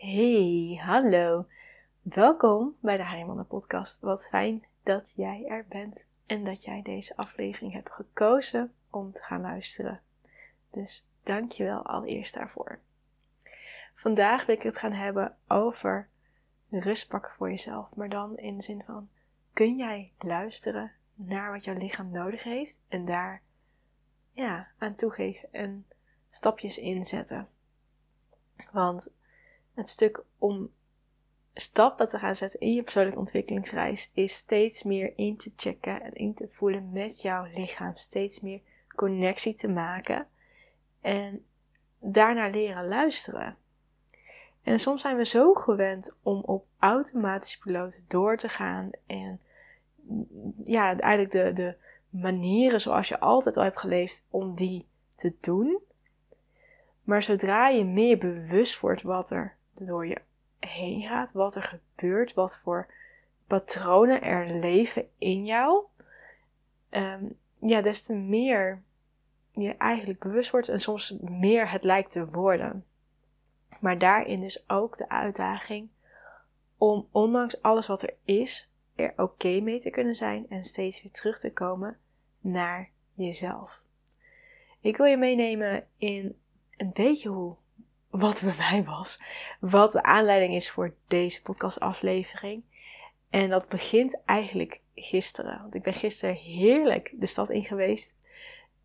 Hey, hallo. Welkom bij de Heijmannen podcast. Wat fijn dat jij er bent en dat jij deze aflevering hebt gekozen om te gaan luisteren. Dus dankjewel allereerst daarvoor. Vandaag wil ik het gaan hebben over rust pakken voor jezelf, maar dan in de zin van kun jij luisteren naar wat jouw lichaam nodig heeft en daar ja, aan toegeven en stapjes inzetten. Want het stuk om stappen te gaan zetten in je persoonlijke ontwikkelingsreis is steeds meer in te checken en in te voelen met jouw lichaam. Steeds meer connectie te maken en daarna leren luisteren. En soms zijn we zo gewend om op automatisch piloot door te gaan en ja, eigenlijk de, de manieren zoals je altijd al hebt geleefd om die te doen. Maar zodra je meer bewust wordt wat er door je heen gaat, wat er gebeurt, wat voor patronen er leven in jou, um, ja, des te meer je eigenlijk bewust wordt en soms meer het lijkt te worden. Maar daarin dus ook de uitdaging om ondanks alles wat er is, er oké mee te kunnen zijn en steeds weer terug te komen naar jezelf. Ik wil je meenemen in een beetje hoe wat bij mij was. Wat de aanleiding is voor deze podcastaflevering. En dat begint eigenlijk gisteren. Want ik ben gisteren heerlijk de stad in geweest.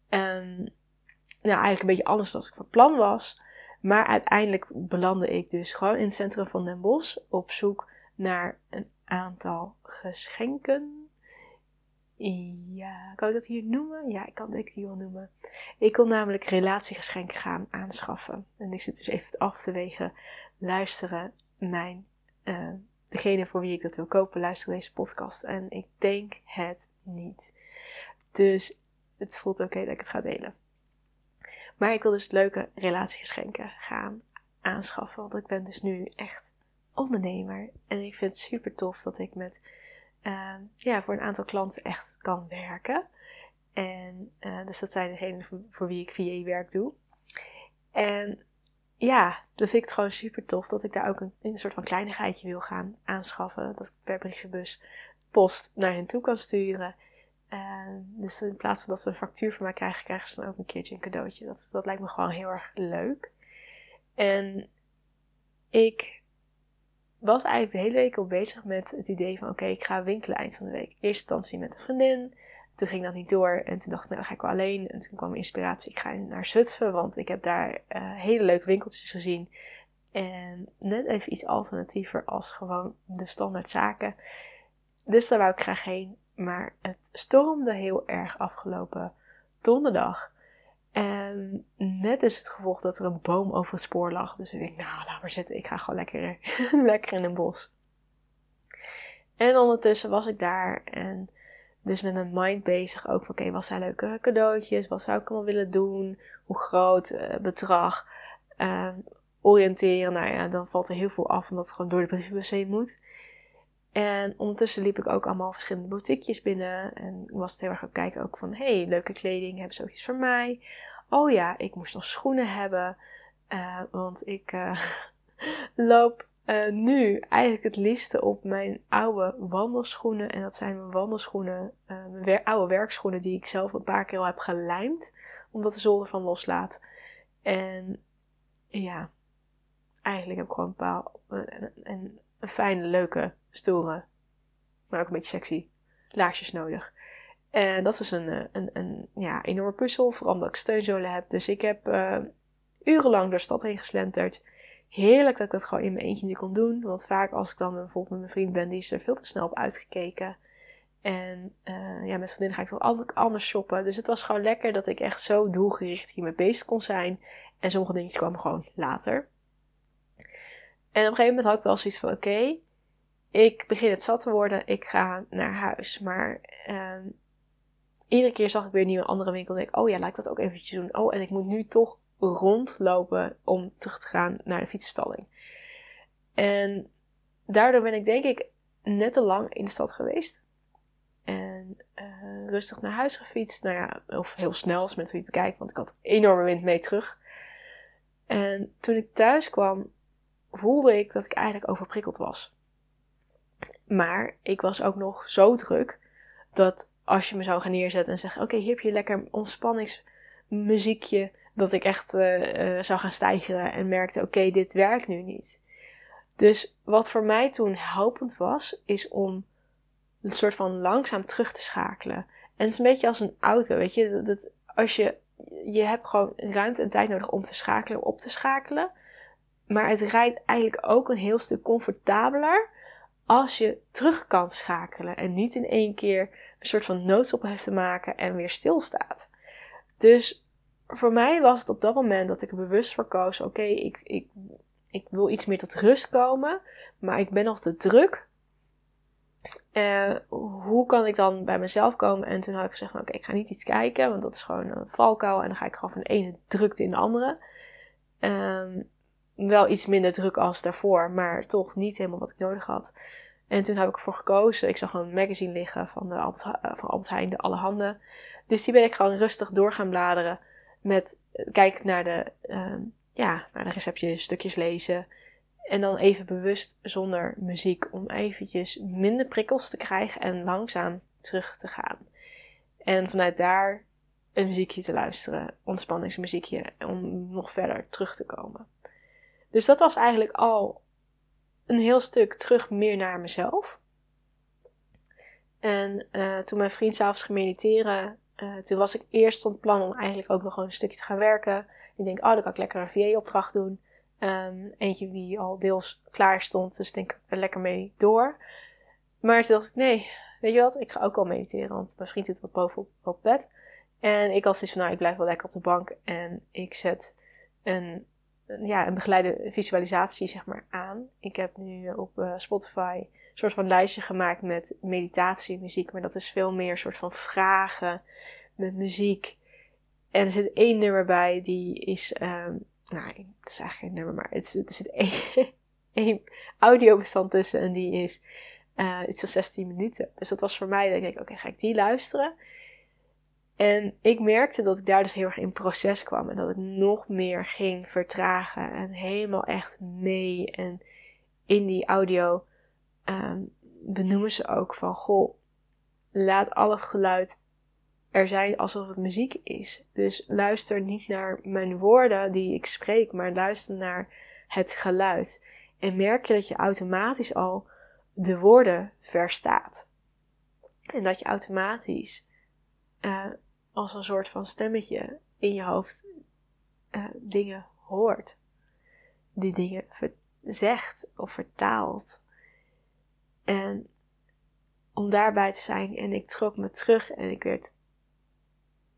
Nou, eigenlijk een beetje anders dan ik van plan was. Maar uiteindelijk belandde ik dus gewoon in het centrum van Den Bosch op zoek naar een aantal geschenken ja, kan ik dat hier noemen? Ja, ik kan het hier wel noemen. Ik wil namelijk relatiegeschenken gaan aanschaffen. En ik zit dus even af te wegen. Luisteren mijn, uh, degene voor wie ik dat wil kopen, luisteren deze podcast. En ik denk het niet. Dus het voelt oké dat ik het ga delen. Maar ik wil dus leuke relatiegeschenken gaan aanschaffen. Want ik ben dus nu echt ondernemer. En ik vind het super tof dat ik met Ehm, ja, voor een aantal klanten echt kan werken. En uh, dus dat zijn degenen voor, voor wie ik VA-werk doe. En ja, dan vind ik gewoon super tof dat ik daar ook een, soort van kleinigheidje wil gaan aanschaffen. Dat ik per brievenbus post naar hen toe kan sturen. Uh, dus in plaats van dat ze een factuur van mij krijgen, krijgen ze dan ook een keertje een cadeautje. Dat, dat lijkt me gewoon heel erg leuk. En ik was eigenlijk de hele week al bezig met het idee van oké, ik ga winkelen eind van de week. Eerst instantie met een vriendin. Toen ging dat niet door en toen dacht ik, nou ga ik wel alleen. En toen kwam inspiratie, ik ga naar Zutphen, want ik heb daar uh, hele leuke winkeltjes gezien. En net even iets alternatiever als gewoon de standaard zaken. Dus daar wou ik graag heen. Maar het stormde heel erg afgelopen donderdag. En net is het gevolg dat er een boom over het spoor lag. Dus ik denk, nou, laat maar zitten. Ik ga gewoon lekker, lekker in een bos. En ondertussen was ik daar en dus met mijn mind bezig ook oké, wat zijn leuke cadeautjes? Wat zou ik allemaal willen doen? Hoe groot? Uh, bedrag? Uh, oriënteren? Nou ja, dan valt er heel veel af omdat het gewoon door de brievenbus heen moet. En ondertussen liep ik ook allemaal verschillende boutiquejes binnen. En was het heel erg gaan kijken ook van, hey, leuke kleding, hebben ze ook iets voor mij? Oh ja, ik moest nog schoenen hebben. Uh, want ik uh, loop uh, nu eigenlijk het liefste op mijn oude wandelschoenen. En dat zijn mijn wandelschoenen, mijn oude werkschoenen die ik zelf een paar keer al heb gelijmd. Omdat de zool ervan loslaat. En ja, eigenlijk heb ik gewoon een paar, een, een fijne, leuke, stoere, maar ook een beetje sexy laarsjes nodig. En dat is een, eh, een, een ja, enorme puzzel, vooral omdat ik steunzolen heb. Dus ik heb uh, urenlang door de stad heen geslenterd. Heerlijk dat ik dat gewoon in mijn eentje niet kon doen. Want vaak als ik dan bijvoorbeeld met mijn vriend ben, die is er veel te snel op uitgekeken. En uh, ja, met vriendinnen ga ik toch anders shoppen. Dus het was gewoon lekker dat ik echt zo doelgericht hiermee bezig kon zijn. En sommige dingetjes kwamen gewoon later. En op een gegeven moment had ik wel zoiets van: oké, ik begin het zat te worden. Ik ga naar huis. Maar uh, iedere keer zag ik weer een nieuwe andere winkel. En ik, oh ja, laat ik dat ook eventjes doen. Oh, en ik moet nu toch rondlopen om terug te gaan naar de fietsstalling. En daardoor ben ik denk ik net te lang in de stad geweest. En uh, rustig naar huis gefietst. Nou ja, of heel snel als met hoe je het bekijkt. Want ik had enorme wind mee terug. En toen ik thuis kwam, voelde ik dat ik eigenlijk overprikkeld was. Maar ik was ook nog zo druk dat als je me zou gaan neerzetten en zeggen: Oké, hier heb je lekker ontspanningsmuziekje. Dat ik echt uh, zou gaan stijgeren en merkte: Oké, dit werkt nu niet. Dus wat voor mij toen helpend was, is om een soort van langzaam terug te schakelen. En het is een beetje als een auto, weet je. Dat, als je, je hebt gewoon ruimte en tijd nodig om te schakelen, op te schakelen. Maar het rijdt eigenlijk ook een heel stuk comfortabeler als je terug kan schakelen. En niet in één keer een soort van noodstop heeft te maken en weer stilstaat. Dus voor mij was het op dat moment dat ik er bewust voor koos: oké, ik, ik, ik wil iets meer tot rust komen, maar ik ben nog te druk uh, hoe kan ik dan bij mezelf komen? En toen had ik gezegd: Oké, ik ga niet iets kijken, want dat is gewoon een valkuil. En dan ga ik gewoon van de ene drukte in de andere. Um, wel iets minder druk als daarvoor, maar toch niet helemaal wat ik nodig had. En toen heb ik ervoor gekozen. Ik zag een magazine liggen van, de Albert, uh, van Albert Heijn, de Alle Handen. Dus die ben ik gewoon rustig door gaan bladeren. Met kijk naar de, uh, ja, naar de receptjes, stukjes lezen. En dan even bewust zonder muziek om eventjes minder prikkels te krijgen en langzaam terug te gaan. En vanuit daar een muziekje te luisteren, ontspanningsmuziekje, om nog verder terug te komen. Dus dat was eigenlijk al een heel stuk terug meer naar mezelf. En uh, toen mijn vriend s'avonds ging mediteren, uh, toen was ik eerst van plan om eigenlijk ook nog gewoon een stukje te gaan werken. Ik denk, oh, dan kan ik lekker een VA-opdracht doen. Um, eentje die al deels klaar stond, dus denk ik er lekker mee door. Maar toen dacht ik, nee, weet je wat, ik ga ook wel mediteren, want mijn vriend doet wat boven op, bed. En ik had zoiets van, nou, ik blijf wel lekker op de bank en ik zet een, ja, een begeleide visualisatie, zeg maar, aan. Ik heb nu op uh, Spotify een soort van lijstje gemaakt met meditatiemuziek, maar dat is veel meer een soort van vragen met muziek. En er zit één nummer bij, die is... Um, nou, het is eigenlijk geen nummer, maar het, er zit één, één audiobestand tussen en die is uh, iets van 16 minuten. Dus dat was voor mij, dat ik denk, oké, ga ik die luisteren? En ik merkte dat ik daar dus heel erg in proces kwam en dat ik nog meer ging vertragen en helemaal echt mee. En in die audio um, benoemen ze ook van, goh, laat al het geluid er zijn alsof het muziek is. Dus luister niet naar mijn woorden die ik spreek, maar luister naar het geluid. En merk je dat je automatisch al de woorden verstaat. En dat je automatisch uh, als een soort van stemmetje in je hoofd uh, dingen hoort. Die dingen zegt of vertaalt. En om daarbij te zijn en ik trok me terug en ik werd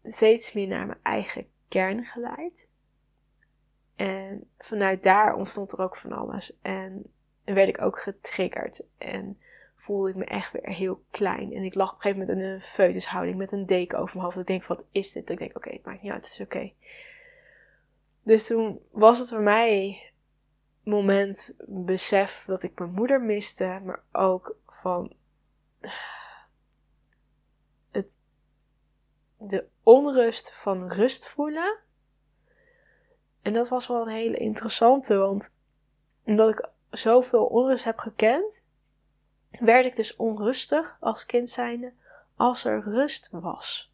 steeds meer naar mijn eigen kern geleid. En vanuit daar ontstond er ook van alles. En werd ik ook getriggerd. En voelde ik me echt weer heel klein. En ik lag op een gegeven moment in een foetushouding met een deken over mijn hoofd. Ik denk, wat is dit? Ik denk, oké, het maakt niet uit, het is oké. Dus toen was het voor mij moment besef dat ik mijn moeder miste. Maar ook van het de onrust van rust voelen. En dat was wel een hele interessante, want omdat ik zoveel onrust heb gekend, werd ik dus onrustig als kind zijnde als er rust was.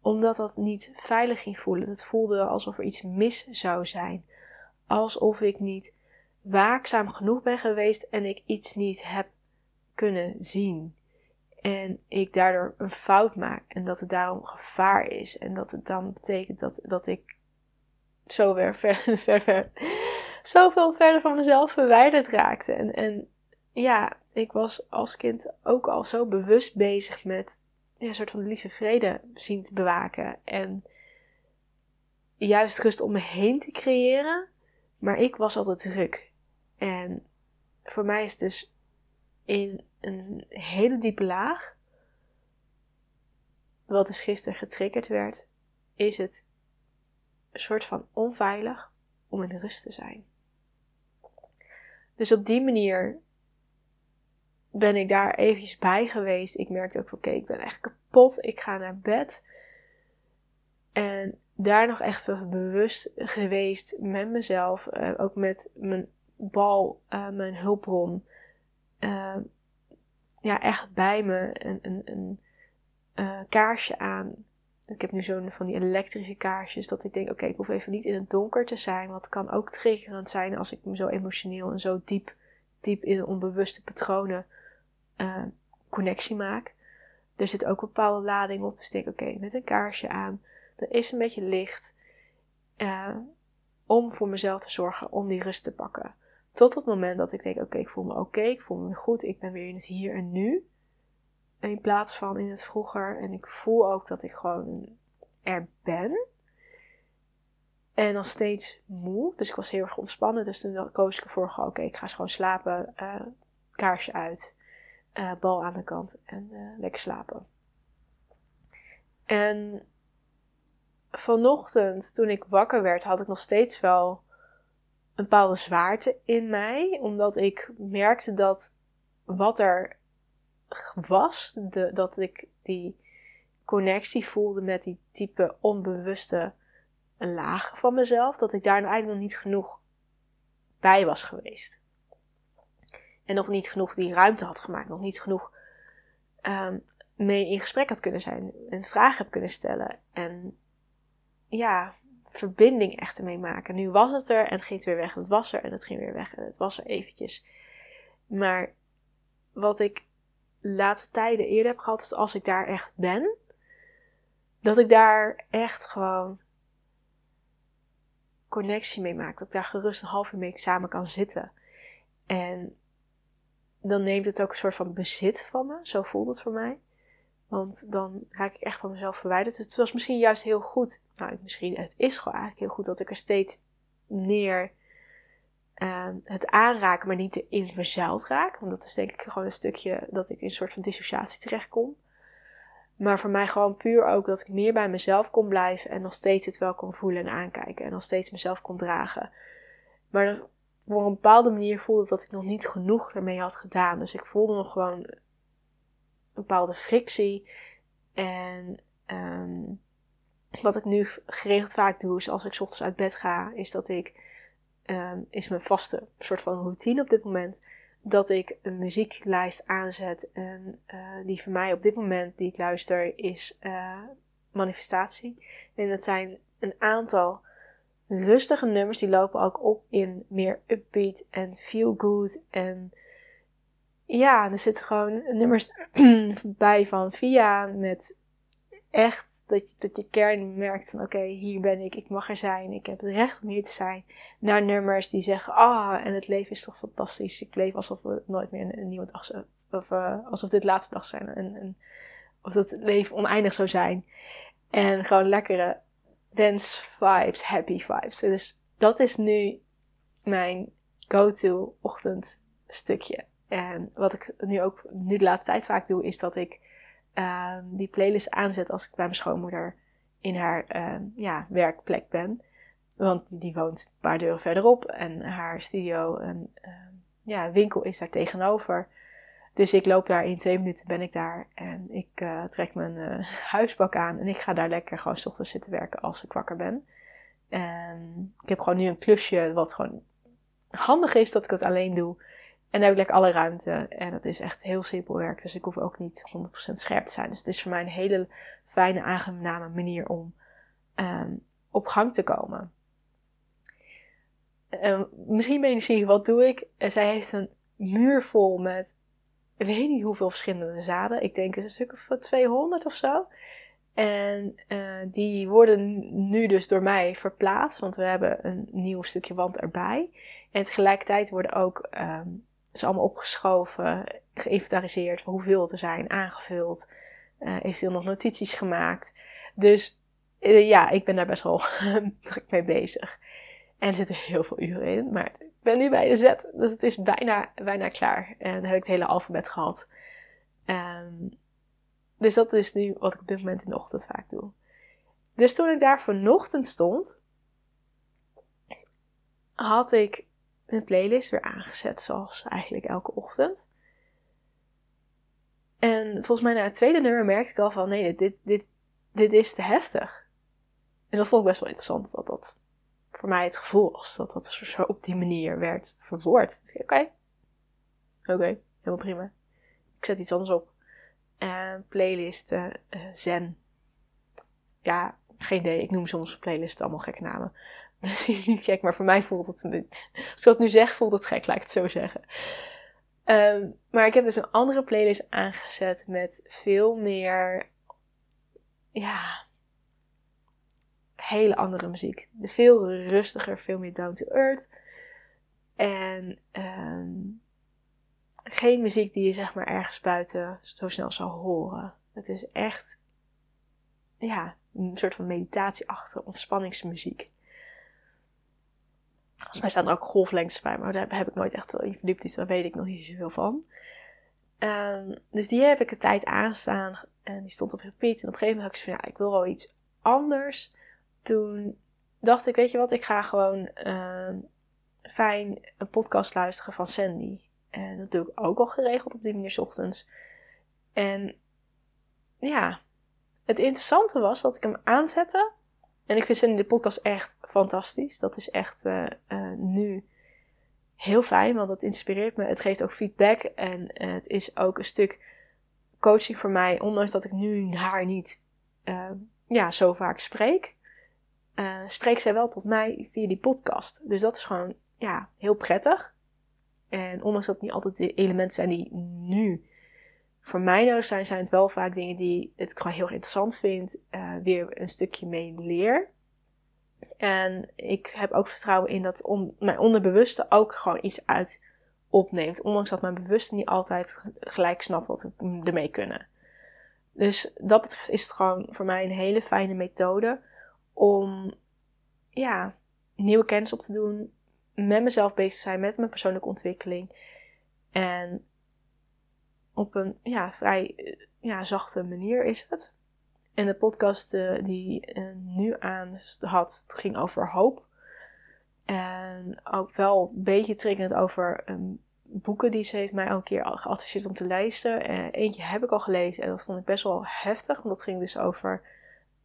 Omdat dat niet veilig ging voelen. Het voelde alsof er iets mis zou zijn. Alsof ik niet waakzaam genoeg ben geweest en ik iets niet heb kunnen zien. En ik daardoor een fout maak. En dat het daarom gevaar is. En dat het dan betekent dat, dat ik zo weer ver, ver, ver, zoveel verder van mezelf verwijderd raakte. En, en ja, ik was als kind ook al zo bewust bezig met een soort van lieve vrede zien te bewaken. En juist rust om me heen te creëren. Maar ik was altijd druk. En voor mij is dus in een hele diepe laag, wat dus gisteren getriggerd werd, is het een soort van onveilig om in rust te zijn. Dus op die manier ben ik daar eventjes bij geweest. Ik merkte ook, oké, ik ben echt kapot. Ik ga naar bed. En daar nog echt veel bewust geweest met mezelf. Uh, ook met mijn bal, uh, mijn hulpbron, uh, ja, echt bij me een, een, een kaarsje aan. Ik heb nu zo'n van die elektrische kaarsjes dat ik denk, oké, ik hoef even niet in het donker te zijn. Wat kan ook triggerend zijn als ik me zo emotioneel en zo diep, diep in onbewuste patronen connectie maak. Er zit ook een bepaalde lading op. Dus denk, oké, met een kaarsje aan. Er is een beetje licht. Uh, om voor mezelf te zorgen om die rust te pakken. Tot het moment dat ik denk: oké, ik voel me oké, ik voel me goed, ik ben weer in het hier en nu. In plaats van in het vroeger. En ik voel ook dat ik gewoon er ben. En nog steeds moe. Dus ik was heel erg ontspannen. Dus toen koos ik ervoor: oké, ik ga eens gewoon slapen. Uh, kaarsje uit. Uh, bal aan de kant. En uh, lekker slapen. En vanochtend, toen ik wakker werd, had ik nog steeds wel een bepaalde zwaarte in mij. Omdat ik merkte dat wat er was, de, dat ik die connectie voelde met die type onbewuste lagen van mezelf, dat ik daar nou eigenlijk nog niet genoeg bij was geweest. En nog niet genoeg die ruimte had gemaakt, nog niet genoeg um, mee in gesprek had kunnen zijn en vragen heb kunnen stellen. En ja, verbinding echt ermee maken. Nu was het er en ging het weer weg. En het was er en het ging weer weg. En het was er eventjes. Maar wat ik laatste tijden eerder heb gehad, is als ik daar echt ben, dat ik daar echt gewoon connectie mee maak. Dat ik daar gerust een half uur mee samen kan zitten. En dan neemt het ook een soort van bezit van me. Zo voelt het voor mij. Want dan raak ik echt van mezelf verwijderd. Het was misschien juist heel goed. Nou, misschien, het is gewoon eigenlijk heel goed dat ik er steeds meer uh, het aanraken, maar niet in verzeild raak. Want dat is denk ik gewoon een stukje dat ik in een soort van dissociatie terechtkom. Maar voor mij gewoon puur ook dat ik meer bij mezelf kon blijven en nog steeds het wel kon voelen en aankijken. En nog steeds mezelf kon dragen. Maar voor een bepaalde manier voelde dat ik nog niet genoeg ermee had gedaan. Dus ik voelde nog gewoon bepaalde frictie. En um, wat ik nu geregeld vaak doe, is als ik ochtends uit bed ga, is dat ik, um, is mijn vaste soort van routine op dit moment, dat ik een muzieklijst aanzet. En uh, die voor mij op dit moment, die ik luister, is uh, manifestatie. En dat zijn een aantal rustige nummers, die lopen ook op in meer upbeat en feel good en ja, er zitten gewoon nummers bij van via met echt dat je, dat je kern merkt van oké, hier ben ik, ik mag er zijn, ik heb het recht om hier te zijn. Naar nummers die zeggen, ah, en het leven is toch fantastisch. Ik leef alsof we nooit meer een, nieuwe dag zijn, of uh, alsof dit laatste dag zijn. En, en, of dat het leven oneindig zou zijn. En gewoon lekkere dance vibes, happy vibes. Dus dat is nu mijn go-to ochtendstukje. En wat ik nu ook nu de laatste tijd vaak doe, is dat ik uh, die playlist aanzet als ik bij mijn schoonmoeder in haar uh, ja, werkplek ben. Want die, woont een paar deuren verderop en haar studio en uh, ja, winkel is daar tegenover. Dus ik loop daar in twee minuten ben ik daar en ik uh, trek mijn uh, huisbak aan en ik ga daar lekker gewoon s ochtends zitten werken als ik wakker ben. En ik heb gewoon nu een klusje wat gewoon handig is dat ik het alleen doe. En dan heb ik lekker alle ruimte. En dat is echt heel simpel werk. Dus ik hoef ook niet 100% scherp te zijn. Dus het is voor mij een hele fijne, aangename manier om um, op gang te komen. Um, misschien ben je nieuwsgierig, wat doe ik? zij heeft een muur vol met, ik weet niet hoeveel verschillende zaden. Ik denk een stuk of 200 of zo. En uh, die worden nu dus door mij verplaatst, want we hebben een nieuw stukje wand erbij. En tegelijkertijd worden ook um, allemaal opgeschoven, geïnventariseerd hoeveel er zijn, aangevuld, uh, eventueel nog notities gemaakt. Dus ja, ik ben daar best wel druk mee bezig. En er zitten heel veel uren in, maar ben nu bij de Z, dus het is bijna, bijna klaar. En dan heb ik het hele alfabet gehad. Um, dus dat is nu wat ik op dit moment in de ochtend vaak doe. Dus toen ik daar vanochtend stond, had ik een playlist weer aangezet, zoals eigenlijk elke ochtend. En volgens mij na het tweede nummer merkte ik al van nee, dit, dit, dit is te heftig. En dat vond ik best wel interessant dat dat voor mij het gevoel was dat dat zo op die manier werd verwoord. Oké, oké, helemaal prima. Ik zet iets anders op. En playlist uh, Zen. Ja, geen idee. Ik noem soms playlists allemaal gekke namen. Misschien niet gek, maar voor mij voelt het... Als ik dat nu zeg, voelt het gek, laat ik het zo zeggen. Ehm, maar ik heb dus een andere playlist aangezet met veel meer... Ja, hele andere muziek. Veel rustiger, veel meer down to earth. En um, geen muziek die je zeg maar ergens buiten zo snel zal horen. Het is echt, ja, een soort van meditatieachtige ontspanningsmuziek. Volgens mij staan er ook golflengtes bij, maar daar heb ik nooit echt in verdiept, dus daar weet ik nog niet zoveel van. Um, dus die heb ik een tijd aanstaan en die stond op repeat. En op een gegeven moment had ik van, ja, ik wil wel iets anders toen dacht ik, weet je wat, ik ga gewoon uh, fijn een podcast luisteren van Sandy. En dat doe ik ook al geregeld op die manier ochtends. En ja, het interessante was dat ik hem aanzette. En ik vind Sandy de podcast echt fantastisch. Dat is echt uh, uh, nu heel fijn, want dat inspireert me. Het geeft ook feedback en het is ook een stuk coaching voor mij, ondanks dat ik nu haar niet uh, ja, zo vaak spreek uh, spreekt zij wel tot mij via die podcast. Dus dat is gewoon ja, heel prettig. En ondanks dat het niet altijd de elementen zijn die nu voor mij nodig zijn, zijn het wel vaak dingen die ik gewoon heel interessant vind. Uh, weer een stukje mee leer. En ik heb ook vertrouwen in dat mijn onderbewuste ook gewoon iets uit opneemt. Ondanks dat mijn bewuste niet altijd gelijk snapt wat we ermee kunnen. Dus dat betreft is het gewoon voor mij een hele fijne methode om ja, nieuwe kennis op te doen, met mezelf bezig te zijn, met mijn persoonlijke ontwikkeling. En op een ja, vrij ja, zachte manier is het. En de podcast uh, die uh, nu aan had, het ging over hoop. En ook wel een beetje triggerend over um, boeken die ze heeft mij al een keer geadviseerd om te lezen. Uh, eentje heb ik al gelezen en dat vond ik best wel heftig. Want dat ging dus over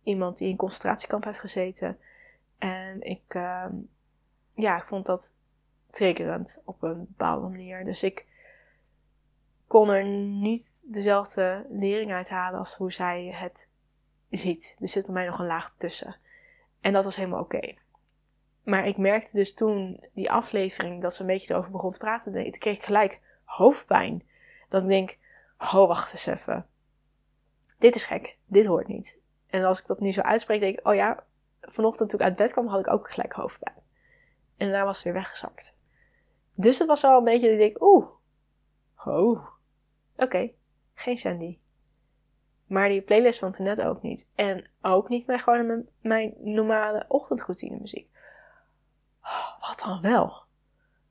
iemand die in een concentratiekamp heeft gezeten. En ik, uh, ja, ik vond dat triggerend op een bepaalde manier. Dus ik kon er niet dezelfde lering uithalen als hoe zij het ziet. Er zit bij mij nog een laag tussen. En dat was helemaal oké. Maar ik merkte dus toen die aflevering dat ze een beetje erover begon te praten, ik kreeg ik gelijk hoofdpijn. Dat ik denk, oh wacht eens even. Dit is gek, dit hoort niet. En als ik dat nu zo uitspreek, denk ik, oh ja, vanochtend toen ik uit bed kwam, had ik ook gelijk hoofdpijn. En daarna was het weer weggezakt. Dus het was wel een beetje dat ik denk, oeh, oh, oké, geen Sandy. Maar die playlist van net ook niet. En ook niet mijn, gewoon mijn, normale ochtendroutine muziek. Wat dan wel?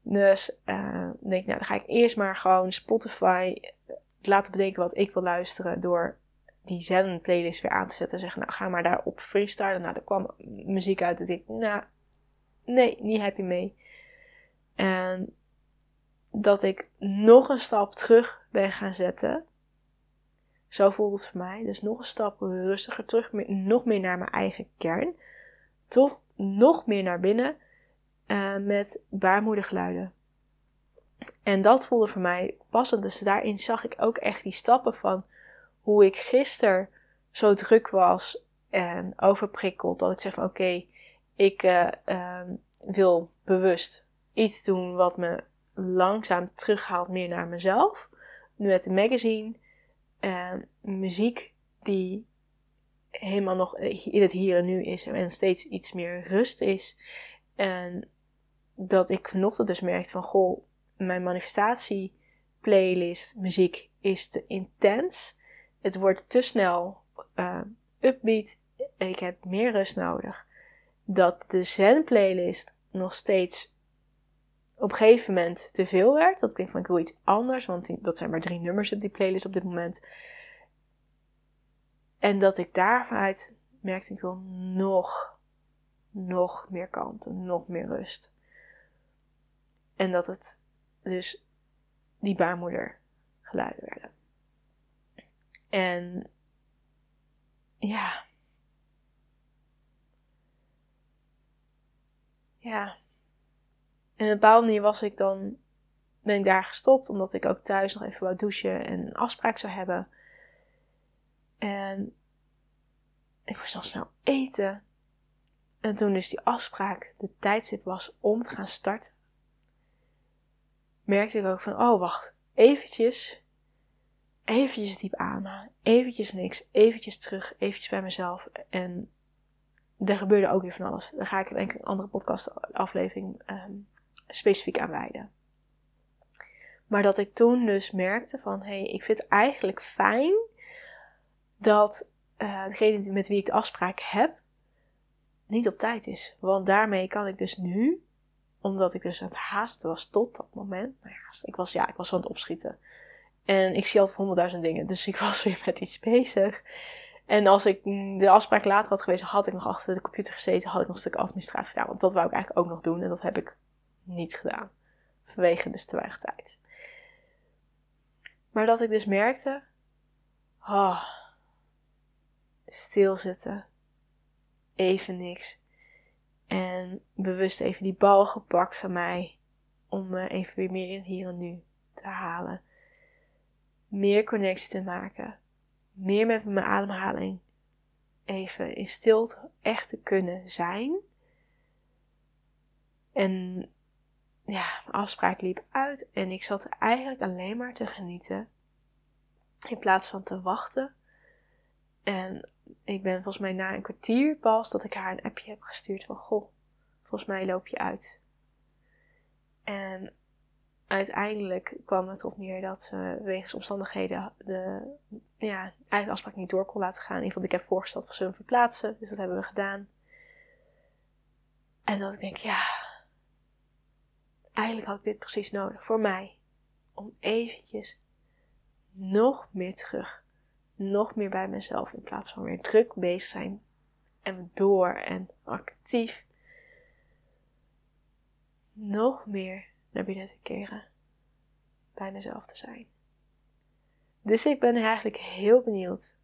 Dus uh, denk ik, nou dan ga ik eerst maar gewoon Spotify laten bedenken wat ik wil luisteren door die Zen playlist weer aan te zetten. En zeggen, nou ga maar daarop freestylen. Nou, er kwam muziek uit. En ik, nou, nee, niet happy mee. En dat ik nog een stap terug ben gaan zetten. Zo voelt het voor mij. Dus nog een stap rustiger terug. Nog meer naar mijn eigen kern. Toch nog meer naar binnen. Uh, met baarmoedergeluiden. En dat voelde voor mij passend. Dus daarin zag ik ook echt die stappen van hoe ik gisteren zo druk was en overprikkeld dat ik zeg van oké, ik uh, uh, wil bewust iets doen wat me langzaam terughaalt meer naar mezelf. Nu met een magazine, en muziek die helemaal nog in het hier en nu is en steeds iets meer rust is. En dat ik vanochtend dus merkte van goh, mijn manifestatie playlist muziek is te intens het wordt te snel uh, upbeat. Ik heb meer rust nodig. Dat de Zen playlist nog steeds op een gegeven moment te veel werd. Dat ik van ik wil iets anders, want dat zijn maar drie nummers op die playlist op dit moment. En dat ik daaruit merkte ik wil nog, nog meer kalmte, nog meer rust. En dat het dus die baarmoeder geluiden werden. En ja. ja. En op een bepaalde manier was ik dan, ben ik daar gestopt, omdat ik ook thuis nog even wou douchen en een afspraak zou hebben. En ik moest nog snel eten. En toen dus die afspraak de tijdstip was om te gaan starten, merkte ik ook van, oh wacht, eventjes, eventjes diep ademen, eventjes niks, eventjes terug, eventjes bij mezelf. En er gebeurde ook weer van alles. Daar ga ik denk ik een andere podcast aflevering um, specifiek aan wijden. Maar dat ik toen dus merkte van, hé, hey, ik vind het eigenlijk fijn dat uh, degene met wie ik de afspraak heb, niet op tijd is. Want daarmee kan ik dus nu, omdat ik dus aan het haasten was tot dat moment. Nou ja, ik was, ja, ik was aan het opschieten. En ik zie altijd honderdduizend dingen. Dus ik was weer met iets bezig. En als ik de afspraak later had geweest, had ik nog achter de computer gezeten, had ik nog een stuk administratie gedaan. Want dat wou ik eigenlijk ook nog doen en dat heb ik niet gedaan. Vanwege dus te weinig tijd. Maar dat ik dus merkte, oh, stilzitten, even niks. En bewust even die bal gepakt van mij om me even weer meer in het hier en nu te halen. Meer connectie te maken. Meer met mijn ademhaling. Even in stilte echt te kunnen zijn. En ja, mijn afspraak liep uit en ik zat eigenlijk alleen maar te genieten. In plaats van te wachten. En ik ben volgens mij na een kwartier pas dat ik haar een appje heb gestuurd van goh, volgens mij loop je uit. En uiteindelijk kwam het op neer dat ze wegens omstandigheden de ja, eigen afspraak niet door kon laten gaan. In ieder geval, ik heb voorgesteld voor ze hem verplaatsen, dus dat hebben we gedaan. En dat ik denk, ja, eigenlijk had ik dit precies nodig voor mij. Om eventjes nog meer terug nog meer bij mezelf in plaats van weer druk bezig zijn en door en actief nog meer naar binnen te keren, bij mezelf te zijn. Dus ik ben eigenlijk heel benieuwd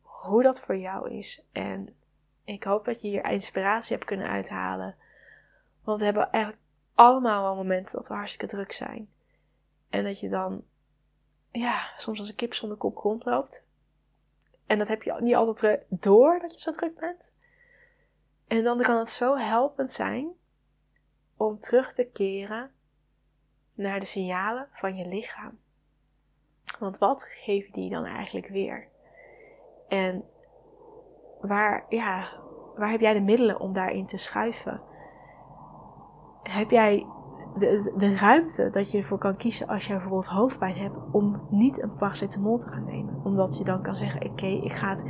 hoe dat voor jou is en ik hoop dat je hier inspiratie hebt kunnen uithalen. Want we hebben eigenlijk allemaal wel momenten dat we hartstikke druk zijn. En dat je dan, ja, soms als een kip zonder kop rondloopt. En dat heb je niet altijd door dat je zo druk bent. En dan kan het zo helpend zijn om terug te keren naar de signalen van je lichaam. Want wat geven die dan eigenlijk weer? En waar, ja, waar heb jij de middelen om daarin te schuiven? Heb jij de, de ruimte dat je ervoor kan kiezen als je bijvoorbeeld hoofdpijn hebt om niet een paracetamol te gaan nemen. Omdat je dan kan zeggen, oké, ik ga het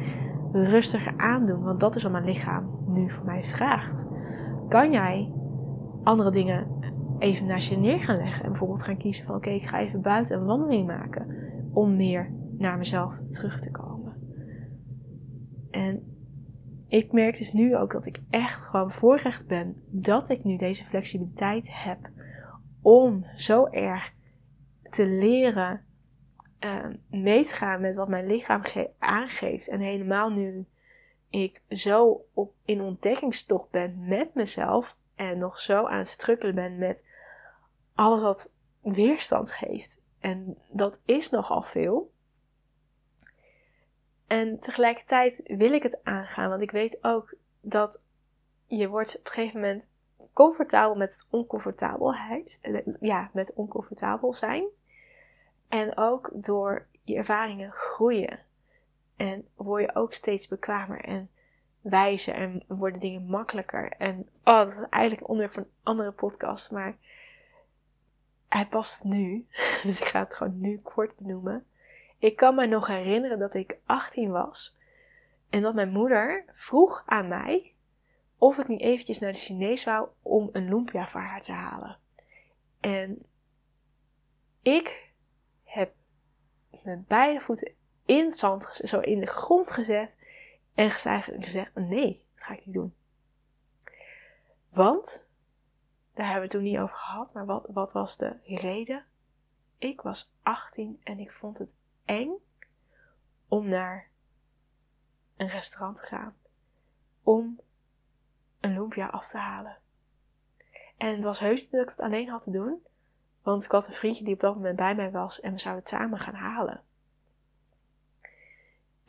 rustiger aandoen, want dat is wat mijn lichaam nu voor mij vraagt. Kan jij andere dingen even naast je neer gaan leggen en bijvoorbeeld gaan kiezen van, oké, ik ga even buiten een wandeling maken om meer naar mezelf terug te komen. En ik merk dus nu ook dat ik echt gewoon bevoorrecht ben dat ik nu deze flexibiliteit heb om zo erg te leren uh, mee te gaan met wat mijn lichaam aangeeft. En helemaal nu ik zo op, in ontdekkingstocht ben met mezelf en nog zo aan het strukkelen ben met alles wat weerstand geeft. En dat is nogal veel. En tegelijkertijd wil ik het aangaan, want ik weet ook dat je wordt op een gegeven moment comfortabel met oncomfortabelheid. Ja, met oncomfortabel zijn. En ook door je ervaringen groeien. En word je ook steeds bekwamer en wijzer en worden dingen makkelijker. En oh, dat is eigenlijk een onderwerp van een andere podcast, maar hij past nu. Dus ik ga het gewoon nu kort benoemen. Ik kan me nog herinneren dat ik 18 was en dat mijn moeder vroeg aan mij of ik niet eventjes naar de Chinees wou om een lumpia voor haar te halen. En ik heb mijn beide voeten in het zand, zo in de grond gezet en gezegd: nee, dat ga ik niet doen. Want, daar hebben we het toen niet over gehad, maar wat, wat was de reden? Ik was 18 en ik vond het eng om naar een restaurant te gaan. Om een lumpia af te halen. En het was heus niet dat ik het alleen had te doen. Want ik had een vriendje die op dat moment bij mij was en we zouden het samen gaan halen.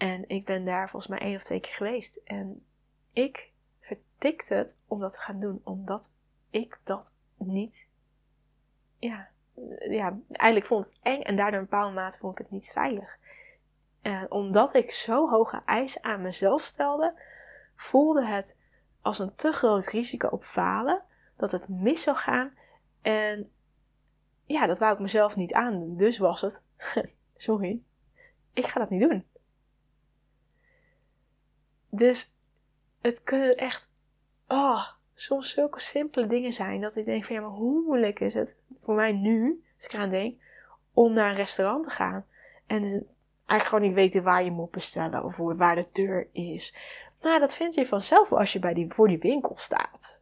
En ik ben daar volgens mij één of twee keer geweest. En ik vertikte het om dat te gaan doen, omdat ik dat niet, ja, ja, eigenlijk vond het eng en daardoor een bepaalde mate vond ik het niet veilig. En omdat ik zo hoge eisen aan mezelf stelde, voelde het als een te groot risico op falen, dat het mis zou gaan. En ja, dat wou ik mezelf niet aandoen. Dus was het, sorry, ik ga dat niet doen. Dus het kunnen echt, oh, soms zulke simpele dingen zijn dat ik denk van ja, maar hoe moeilijk is het voor mij nu, als ik eraan denk, om naar een restaurant te gaan en eigenlijk gewoon niet weten waar je moet bestellen of waar de deur is. Nou, dat vind je vanzelf als je bij die, voor die winkel staat.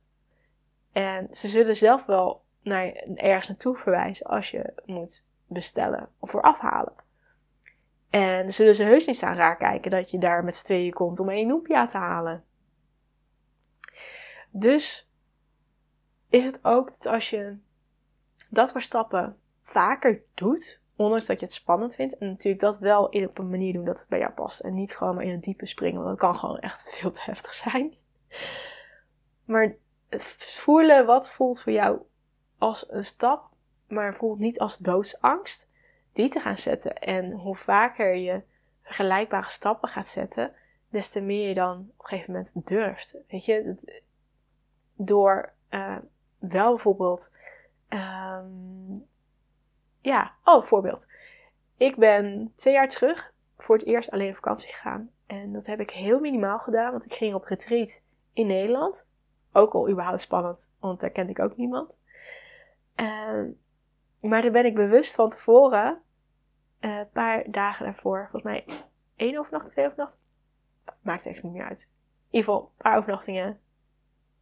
En ze zullen zelf wel naar ergens naartoe verwijzen als je moet bestellen of voor afhalen. En zullen ze heus niet staan raar kijken dat je daar met z'n tweeën komt om één noepia te halen. Dus is het ook dat als je dat voor stappen vaker doet, ondanks dat je het spannend vindt, en natuurlijk dat wel op een manier doen dat het bij jou past en niet gewoon maar in een diepe springen, want dat kan gewoon echt veel te heftig zijn. Maar voelen wat voelt voor jou als een stap, maar voelt niet als doodsangst, die te gaan zetten. En hoe vaker je vergelijkbare stappen gaat zetten, des te meer je dan op een gegeven moment durft. Weet je, door uh, wel bijvoorbeeld. Um, ja, oh, voorbeeld. Ik ben twee jaar terug voor het eerst alleen op vakantie gegaan. En dat heb ik heel minimaal gedaan, want ik ging op retreat in Nederland. Ook al überhaupt spannend, want daar kende ik ook niemand. Uh, maar daar ben ik bewust van tevoren, uh, een paar dagen daarvoor, volgens mij één overnacht, twee overnacht. Maakt echt niet meer uit. In ieder geval, een paar overnachtingen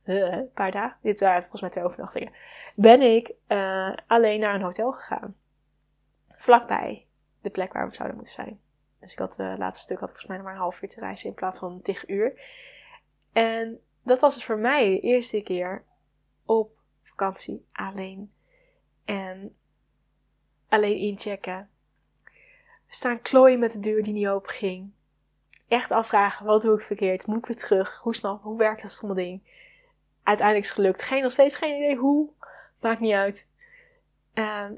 een paar dagen, dit waren volgens mij twee overnachtingen, ben ik uh, alleen naar een hotel gegaan. Vlakbij de plek waar we zouden moeten zijn. Dus ik had het laatste stuk had ik volgens mij nog maar een half uur te reizen in plaats van tig uur. En dat was dus voor mij de eerste keer op vakantie alleen. En alleen inchecken. Staan klooien met de deur die niet open ging. Echt afvragen, wat doe ik verkeerd? Moet ik weer terug? Hoe snel? Hoe werkt dat stomme ding? uiteindelijk is gelukt. Geen, nog steeds geen idee hoe. Maakt niet uit. Uh,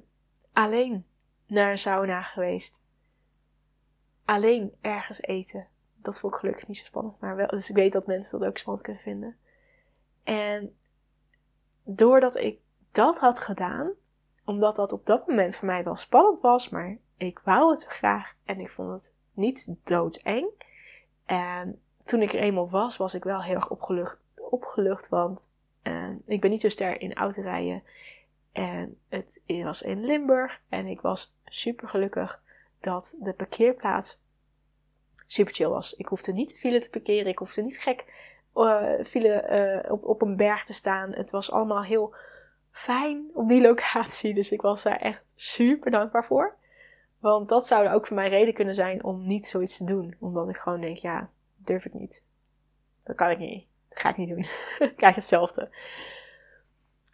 alleen naar een sauna geweest. Alleen ergens eten. Dat vond ik gelukkig niet zo spannend. Maar wel, dus ik weet dat mensen dat ook spannend kunnen vinden. En doordat ik dat had gedaan, omdat dat op dat moment voor mij wel spannend was, maar ik wou het zo graag en ik vond het niet doodeng. En toen ik er eenmaal was, was ik wel heel erg opgelucht opgelucht, want uh, ik ben niet zo ster in autorijden. En het was in Limburg en ik was super gelukkig dat de parkeerplaats super chill was. Ik hoefde niet de file te parkeren, ik hoefde niet gek uh, file uh, op, op een berg te staan. Het was allemaal heel fijn op die locatie, dus ik was daar echt super dankbaar voor. Want dat zou ook voor mij reden kunnen zijn om niet zoiets te doen. Omdat ik gewoon denk, ja, durf ik niet. Dat kan ik niet. Dat ga ik niet doen. ik krijg hetzelfde.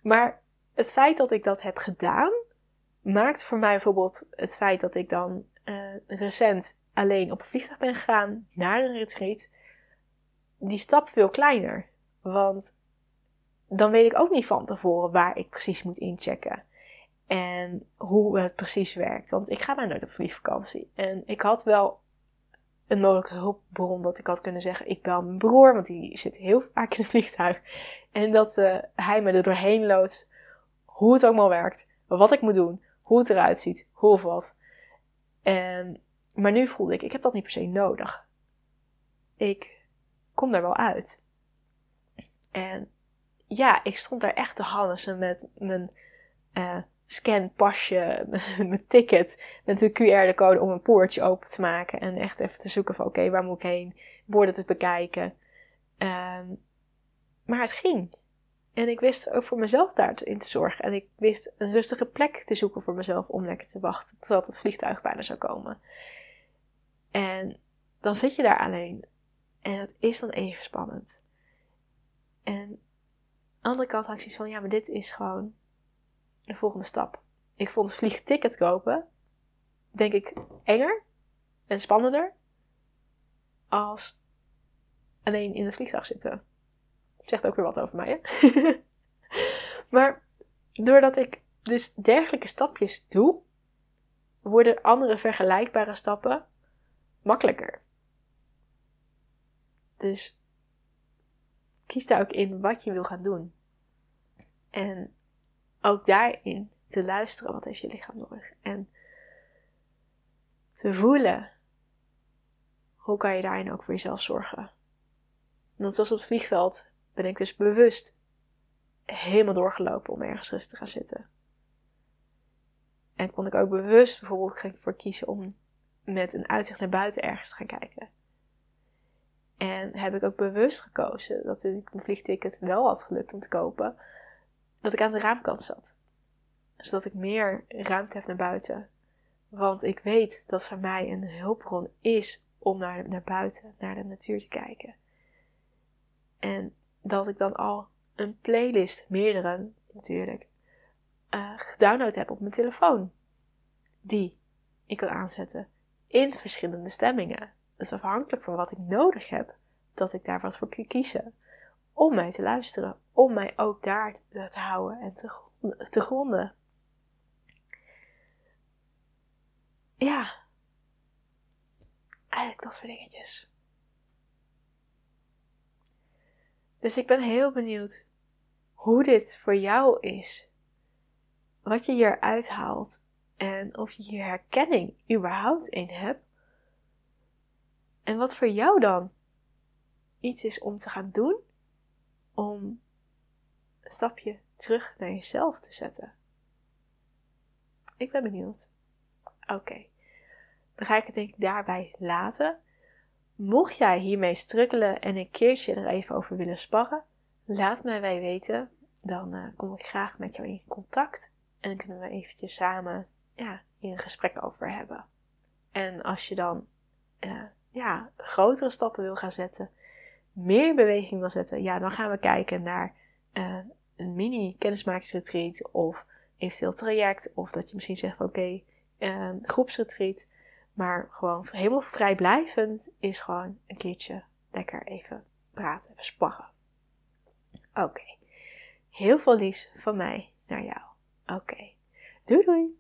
Maar het feit dat ik dat heb gedaan, maakt voor mij bijvoorbeeld het feit dat ik dan uh, recent alleen op een vliegtuig ben gegaan naar een retreat, die stap veel kleiner. Want dan weet ik ook niet van tevoren waar ik precies moet inchecken. En hoe het precies werkt. Want ik ga maar nooit op vliegvakantie. En ik had wel een mogelijke hulpbron dat ik had kunnen zeggen: ik bel mijn broer, want die zit heel vaak in het vliegtuig. En dat uh, hij me er doorheen loodt, hoe het ook maar werkt, wat ik moet doen, hoe het eruit ziet, hoe of wat. En, maar nu voelde ik: ik heb dat niet per se nodig. Ik kom daar wel uit. En ja, ik stond daar echt te handen met mijn uh, scanpasje, mijn ticket met een QR-code om een poortje open te maken. En echt even te zoeken van oké, waar moet ik heen? Borden te bekijken. Um, maar het ging. En ik wist ook voor mezelf daarin te zorgen. En ik wist een rustige plek te zoeken voor mezelf om lekker te wachten totdat het vliegtuig bijna zou komen. En dan zit je daar alleen. En het is dan even spannend. En andere kant had ik zoiets van, ja, maar dit is gewoon de volgende stap. Ik vond het vliegticket kopen, denk ik, enger en spannender als alleen in het vliegtuig zitten. Zegt ook weer wat over mij, hè? maar doordat ik dus dergelijke stapjes doe, worden andere vergelijkbare stappen makkelijker. Dus kies daar ook in wat je wil gaan doen. En ook daarin te luisteren wat heeft je lichaam nodig. En te voelen hoe kan je daarin ook voor jezelf zorgen. Want zoals op het vliegveld ben ik dus bewust helemaal doorgelopen om ergens rustig te gaan zitten. En kon ik ook bewust bijvoorbeeld voor kiezen om met een uitzicht naar buiten ergens te gaan kijken. En heb ik ook bewust gekozen dat ik mijn vliegticket wel had gelukt om te kopen, dat ik aan de raamkant zat. Zodat ik meer ruimte heb naar buiten. Want ik weet dat voor mij een hulpbron is om naar, naar buiten, naar de natuur te kijken. En dat ik dan al een playlist, meerdere natuurlijk, uh, gedownload heb op mijn telefoon. Die ik kan aanzetten in verschillende stemmingen. Dus afhankelijk van wat ik nodig heb, dat ik daar wat voor kan kiezen. Om mij te luisteren, om mij ook daar te houden en te, te gronden. Ja, eigenlijk dat soort dingetjes. Dus ik ben heel benieuwd hoe dit voor jou is. Wat je hier uithaalt en of je hier herkenning überhaupt in hebt. En wat voor jou dan iets is om te gaan doen om een stapje terug naar jezelf te zetten. Ik ben benieuwd. Oké, dan ga ik het denk ik daarbij laten. Mocht jij hiermee strukkelen en een keertje er even over willen sparren, laat mij wij weten. Dan uh, kom ik graag met jou in contact en dan kunnen we eventjes samen ja, hier een gesprek over hebben. En als je dan uh, ja, grotere stappen wil gaan zetten, meer beweging wil zetten, ja, dan gaan we kijken naar uh, een mini kennismakingsretreat of eventueel traject. Of dat je misschien zegt, oké, okay, uh, groepsretreat. Maar gewoon helemaal vrijblijvend is gewoon een keertje lekker even praten, even sparren. Oké. Heel veel liefs van mij naar jou. Oké. Doei doei!